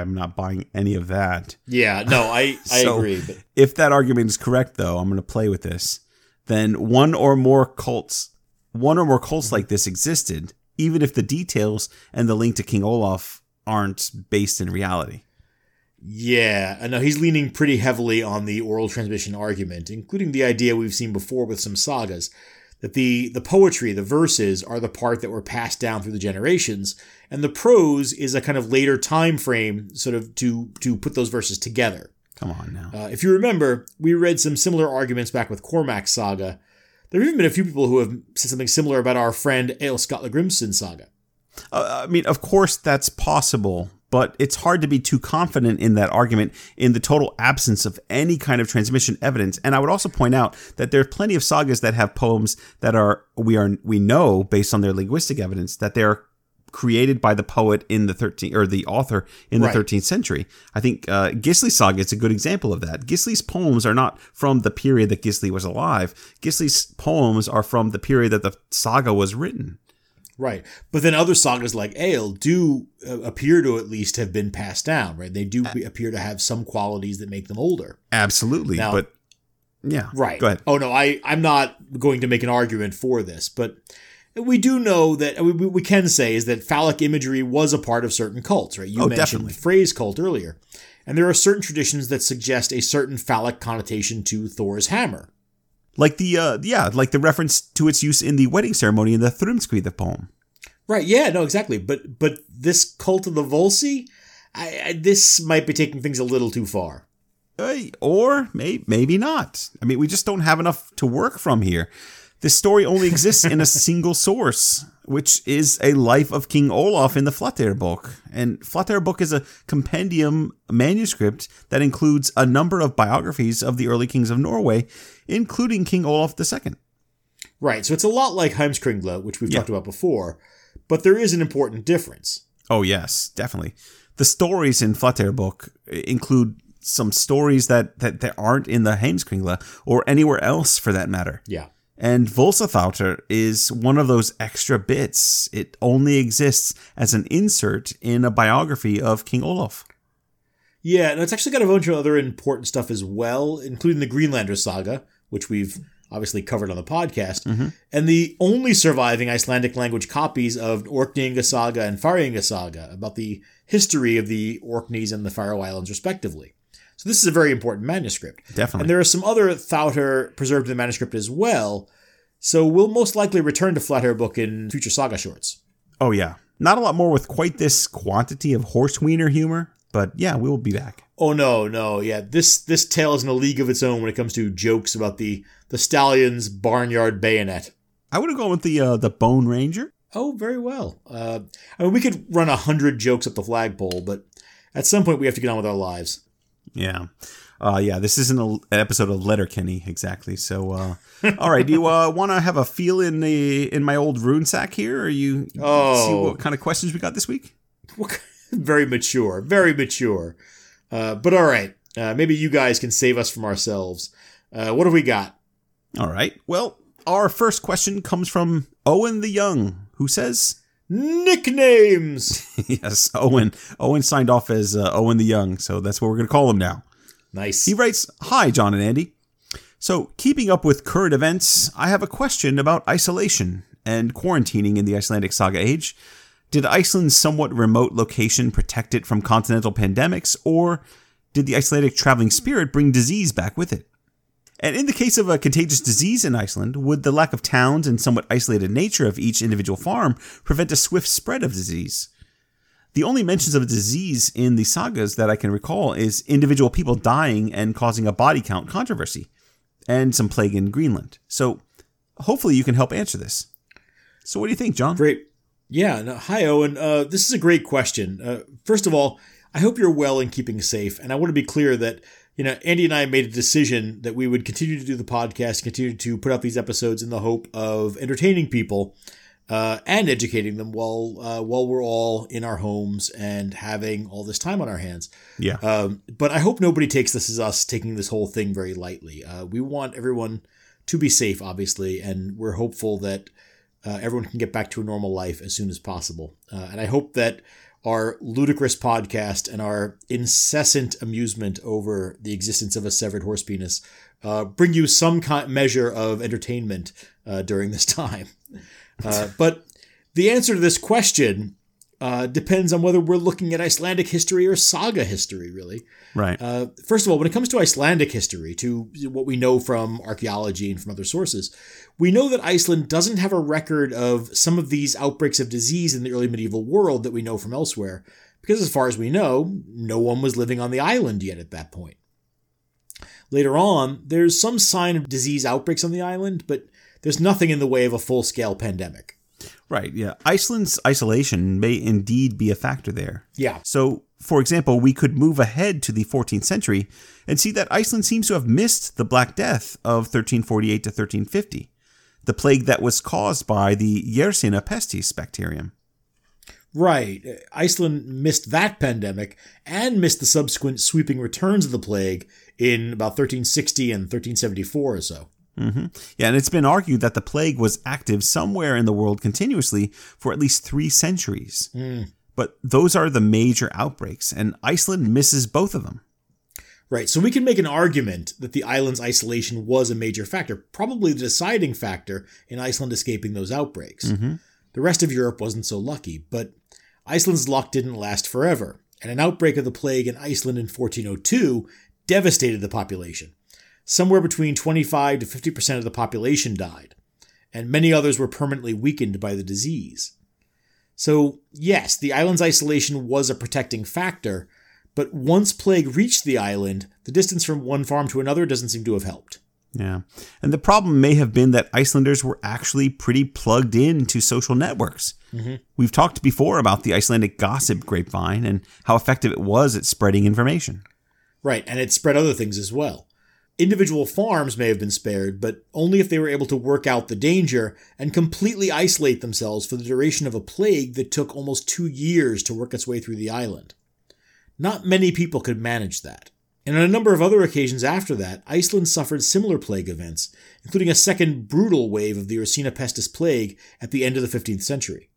I'm not buying any of that.
Yeah, no, I, I *laughs* agree. But
If that argument is correct, though, I'm going to play with this. Then one or more cults, one or more cults like this existed, even if the details and the link to King Olaf aren't based in reality.
yeah, I know he's leaning pretty heavily on the oral transmission argument, including the idea we've seen before with some sagas that the the poetry, the verses, are the part that were passed down through the generations, and the prose is a kind of later time frame, sort of to to put those verses together.
Come on now.
Uh, if you remember, we read some similar arguments back with Cormac's saga. There have even been a few people who have said something similar about our friend Egil Skallagrimsson saga.
Uh, I mean, of course, that's possible, but it's hard to be too confident in that argument in the total absence of any kind of transmission evidence. And I would also point out that there are plenty of sagas that have poems that are we are we know based on their linguistic evidence that they're created by the poet in the 13th or the author in the
Right.
13th century. I think uh, Gisli's saga is a good example of that. Gisli's poems are not from the period that Gisli was alive. Gisli's poems are from the period that the saga was written.
Right. But then other sagas like Ale do uh, appear to at least have been passed down, right? They do be, appear to have some qualities that make them older.
Absolutely,
Now-
but yeah,
Right.
Go ahead.
Oh no, I I'm not going to make an argument for this, but we do know that we, we can say is that phallic imagery was a part of certain cults, right? You
Oh,
mentioned
definitely.
the phrase cult earlier. And there are certain traditions that suggest a certain phallic connotation to Thor's hammer.
Like the uh, yeah, like the reference to its use in the wedding ceremony in the Thrymskvida poem.
Right, yeah, no, exactly. But but this cult of the Volsi, I, I, this might be taking things a little too far.
Uh, or may, maybe not. I mean, we just don't have enough to work from here. This story only exists in a single source, which is a life of King Olaf in the Flateyr book. And Flateyr book is a compendium manuscript that includes a number of biographies of the early kings of Norway, including King Olaf II.
Right, so it's a lot like Heimskringla, which we've
Yeah.
talked about before, but there is an important difference.
Oh yes, definitely. The stories in Flateyr book include some stories that, that, that aren't in the Heimskringla or anywhere else for that matter.
Yeah.
And Volsathauter is one of those extra bits. It only exists as an insert in a biography of King Olaf.
Yeah, and it's actually got a bunch of other important stuff as well, including the Greenlander saga, which we've obviously covered on the podcast, mm-hmm. and the only surviving Icelandic language copies of Orkneyinga saga and Faereyinga saga about the history of the Orkneys and the Faroe Islands, respectively. So this is a very important manuscript.
Definitely.
And there are some other Thauter preserved in the manuscript as well, so we'll most likely return to Flatey book in future saga shorts.
oh yeah. Not a lot more with quite this quantity of horse wiener humor, but yeah, we will be back.
Oh no, no, yeah. This this tale is in a league of its own when it comes to jokes about the the stallion's barnyard bayonet.
I would have gone with the uh, the Bone Ranger.
Oh, very well. Uh, I mean, we could run a hundred jokes up the flagpole, but at some point we have to get on with our lives.
Yeah. Uh, yeah, this isn't an episode of Letterkenny exactly. So, uh, all right. Do you uh, *laughs* want to have a feel in the in my old rune sack here, or you see
Oh.
what kind of questions we got this week? *laughs*
very mature, very mature. Uh, but all right, uh, maybe you guys can save us from ourselves. Uh, what have we got?
All right. Well, our first question comes from Owen the Young, who says,
Nicknames. *laughs*
"Yes, Owen. Owen signed off as uh, Owen the Young, so that's what we're going to call him now."
nice.
He writes, Hi, John and Andy. So, keeping up with current events, I have a question about isolation and quarantining in the Icelandic saga age. Did Iceland's somewhat remote location protect it from continental pandemics, or did the Icelandic traveling spirit bring disease back with it? And in the case of a contagious disease in Iceland, would the lack of towns and somewhat isolated nature of each individual farm prevent a swift spread of disease? The only mentions of a disease in the sagas that I can recall is individual people dying and causing a body count controversy, and some plague in Greenland. So, hopefully, you can help answer this. So, what do you think, John?
Great. Yeah. No, hi, Owen. Uh, this is a great question. Uh, first of all, I hope you're well and keeping safe. And I want to be clear that, you know, Andy and I made a decision that we would continue to do the podcast, continue to put out these episodes in the hope of entertaining people uh, and educating them while uh, while we're all in our homes and having all this time on our hands.
Yeah.
Um, but I hope nobody takes this as us taking this whole thing very lightly. Uh, we want everyone to be safe, obviously, and we're hopeful that uh, everyone can get back to a normal life as soon as possible. Uh, and I hope that our ludicrous podcast and our incessant amusement over the existence of a severed horse penis uh, bring you some kind measure of entertainment uh, during this *laughs* time. Uh, but the answer to this question uh, depends on whether we're looking at Icelandic history or saga history, really.
Right.
Uh, first of all, when it comes to Icelandic history, to what we know from archaeology and from other sources, we know that Iceland doesn't have a record of some of these outbreaks of disease in the early medieval world that we know from elsewhere, because as far as we know, no one was living on the island yet at that point. Later on, there's some sign of disease outbreaks on the island, but there's nothing in the way of a full scale pandemic.
Right. Yeah. Iceland's isolation may indeed be a factor there.
Yeah.
So, for example, we could move ahead to the 14th century and see that Iceland seems to have missed the Black Death of 1348 to 1350, the plague that was caused by the Yersinia pestis bacterium.
Right. Iceland missed that pandemic and missed the subsequent sweeping returns of the plague in about 1360 and 1374 or so.
Mm-hmm. Yeah, and it's been argued that the plague was active somewhere in the world continuously for at least three centuries.
Mm.
But those are the major outbreaks, and Iceland misses both of them.
Right, so we can make an argument that the island's isolation was a major factor, probably the deciding factor in Iceland escaping those outbreaks.
Mm-hmm.
The rest of Europe wasn't so lucky, but Iceland's luck didn't last forever, and an outbreak of the plague in Iceland in 1402 devastated the population. Somewhere between 25 to 50% of the population died, and many others were permanently weakened by the disease. So, yes, the island's isolation was a protecting factor, but once plague reached the island, the distance from one farm to another doesn't seem to have helped.
Yeah. And the problem may have been that Icelanders were actually pretty plugged into social networks.
Mm-hmm.
We've talked before about the Icelandic gossip grapevine and how effective it was at spreading information.
Right, and it spread other things as well. Individual farms may have been spared, but only if they were able to work out the danger and completely isolate themselves for the duration of a plague that took almost two years to work its way through the island. Not many people could manage that. And on a number of other occasions after that, Iceland suffered similar plague events, including a second brutal wave of the Yersinia pestis plague at the end of the 15th century.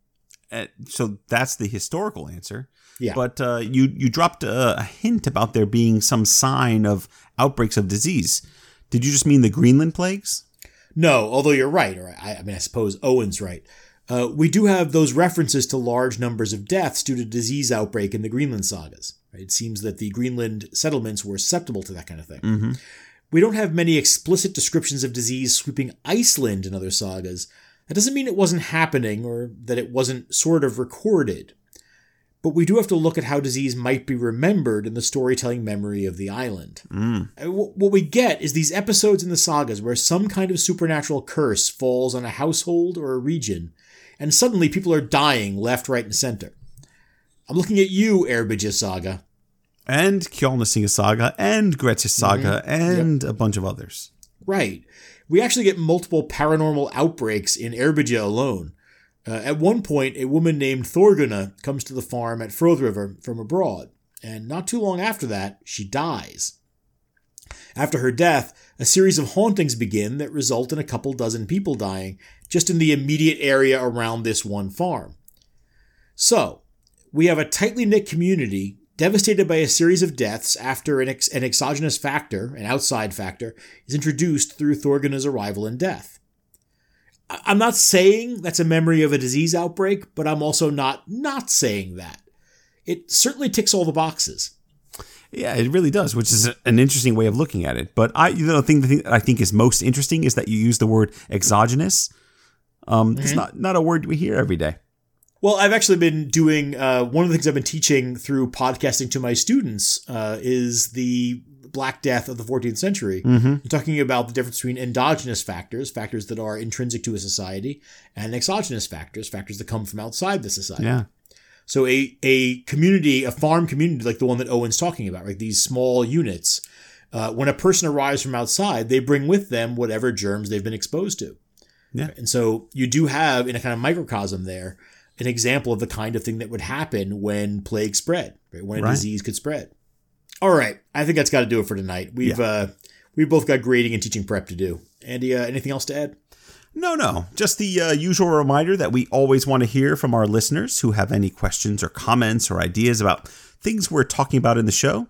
Uh, so that's the historical answer.
Yeah.
But uh, you you dropped a, a hint about there being some sign of outbreaks of disease. Did you just mean the Greenland plagues?
No, although you're right, or I, I mean, I suppose Owen's right. Uh, we do have those references to large numbers of deaths due to disease outbreak in the Greenland sagas. It seems that the Greenland settlements were susceptible to that kind of thing.
Mm-hmm.
We don't have many explicit descriptions of disease sweeping Iceland in other sagas. That doesn't mean it wasn't happening or that it wasn't sort of recorded. But we do have to look at how disease might be remembered in the storytelling memory of the island.
Mm.
Uh, What we get is these episodes in the sagas where some kind of supernatural curse falls on a household or a region, and suddenly people are dying left, right, and center. I'm looking at you, Eyrbyggja Saga.
And Kjalnesinga Saga and Grettis Saga and a bunch of others.
Right. We actually get multiple paranormal outbreaks in Eyrbyggja alone. Uh, at one point, a woman named Thorgunna comes to the farm at Froth River from abroad, and not too long after that, she dies. After her death, a series of hauntings begin that result in a couple dozen people dying just in the immediate area around this one farm. So, we have a tightly knit community devastated by a series of deaths after an, ex- an exogenous factor, an outside factor, is introduced through Thorgunna's arrival and death. I'm not saying that's a memory of a disease outbreak, but I'm also not not saying that. It certainly ticks all the boxes.
Yeah, it really does, which is an interesting way of looking at it. But I, you know, the thing, the thing that I think is most interesting is that you use the word exogenous. Um, It's not not a word we hear every day.
Well, I've actually been doing uh, one of the things I've been teaching through podcasting to my students uh, is the Black Death of the 14th century.
Mm-hmm.
I'm talking about the difference between endogenous factors, factors that are intrinsic to a society, and exogenous factors, factors that come from outside the society.
Yeah,
So a a community, a farm community like the one that Owen's talking about, right? These small units. Uh, when a person arrives from outside, they bring with them whatever germs they've been exposed to.
Yeah.
And so you do have in a kind of microcosm there an example of the kind of thing that would happen when plague spread, right? When a
Right.
disease could spread. All right, I think that's got to do it for tonight. We've uh, we've both got grading and teaching prep to do. Andy, uh, anything else to add?
no, no, just the uh, usual reminder that we always want to hear from our listeners who have any questions or comments or ideas about things we're talking about in the show.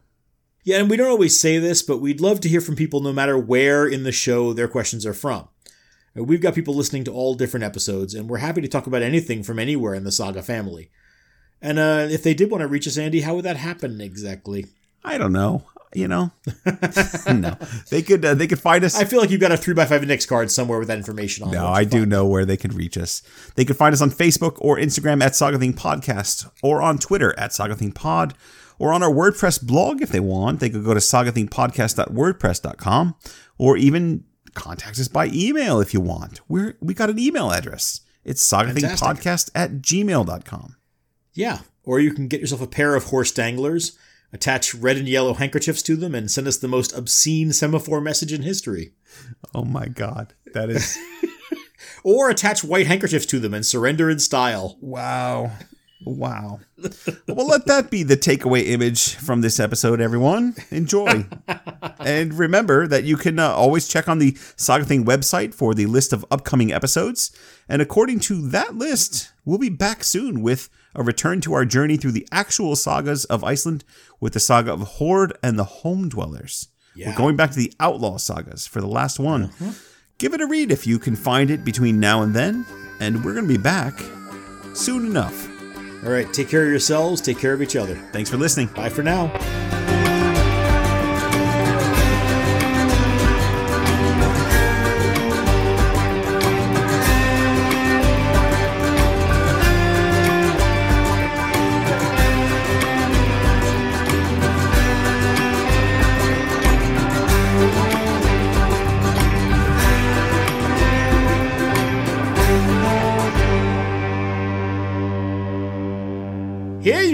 Yeah, and we don't always say this, but we'd love to hear from people no matter where in the show their questions are from. Uh, We've got people listening to all different episodes, and we're happy to talk about anything from anywhere in the Saga family. And uh, if they did want to reach us, Andy, how would that happen exactly?
I don't know, you know, *laughs* no, they could uh, they could find us.
I feel like you've got a 3x5 index card somewhere with that information on it.
No, I do
find
know where they can reach us. They can find us on Facebook or Instagram at Saga Thing Podcast, or on Twitter at Saga Thing Pod, or on our WordPress blog if they want. They could go to sagathingpodcast.wordpress.com, or even contact us by email if you want. We're we got an email address. It's sagathingpodcast at gmail.com.
Yeah, or you can get yourself a pair of horse danglers, attach red and yellow handkerchiefs to them, and send us the most obscene semaphore message in history.
Oh my god. That is *laughs*
Or attach white handkerchiefs to them and surrender in style.
wow. Wow. well, let that be the takeaway image from this episode, everyone. Enjoy. *laughs* and remember that you can uh, always check on the Saga Thing website for the list of upcoming episodes. And according to that list, we'll be back soon with a return to our journey through the actual sagas of Iceland with the saga of Hord and the Home Dwellers.
Yeah.
We're going back to the Outlaw sagas for the last one. Mm-hmm. Give it a read if you can find it between now and then. And we're going to be back soon enough.
All right, take care of yourselves, take care of each other.
Thanks for listening.
Bye for now.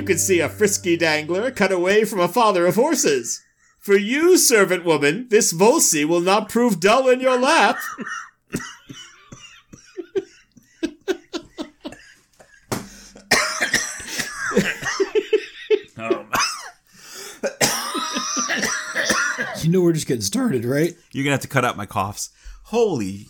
Here you can see a frisky dangler cut away from a father of horses. For you, servant woman, this Volsi will not prove dull in your lap.
You know we're just getting started, right?
You're going to have to cut out my coughs. Holy